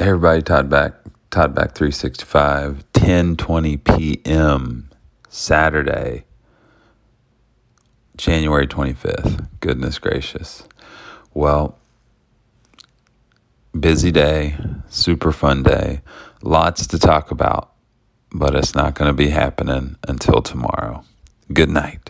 Everybody, Todd back, Todd back 365, 10:20 p.m. Saturday, January 25th. Goodness gracious. Well, busy day, super fun day, lots to talk about, but it's not going to be happening until tomorrow. Good night.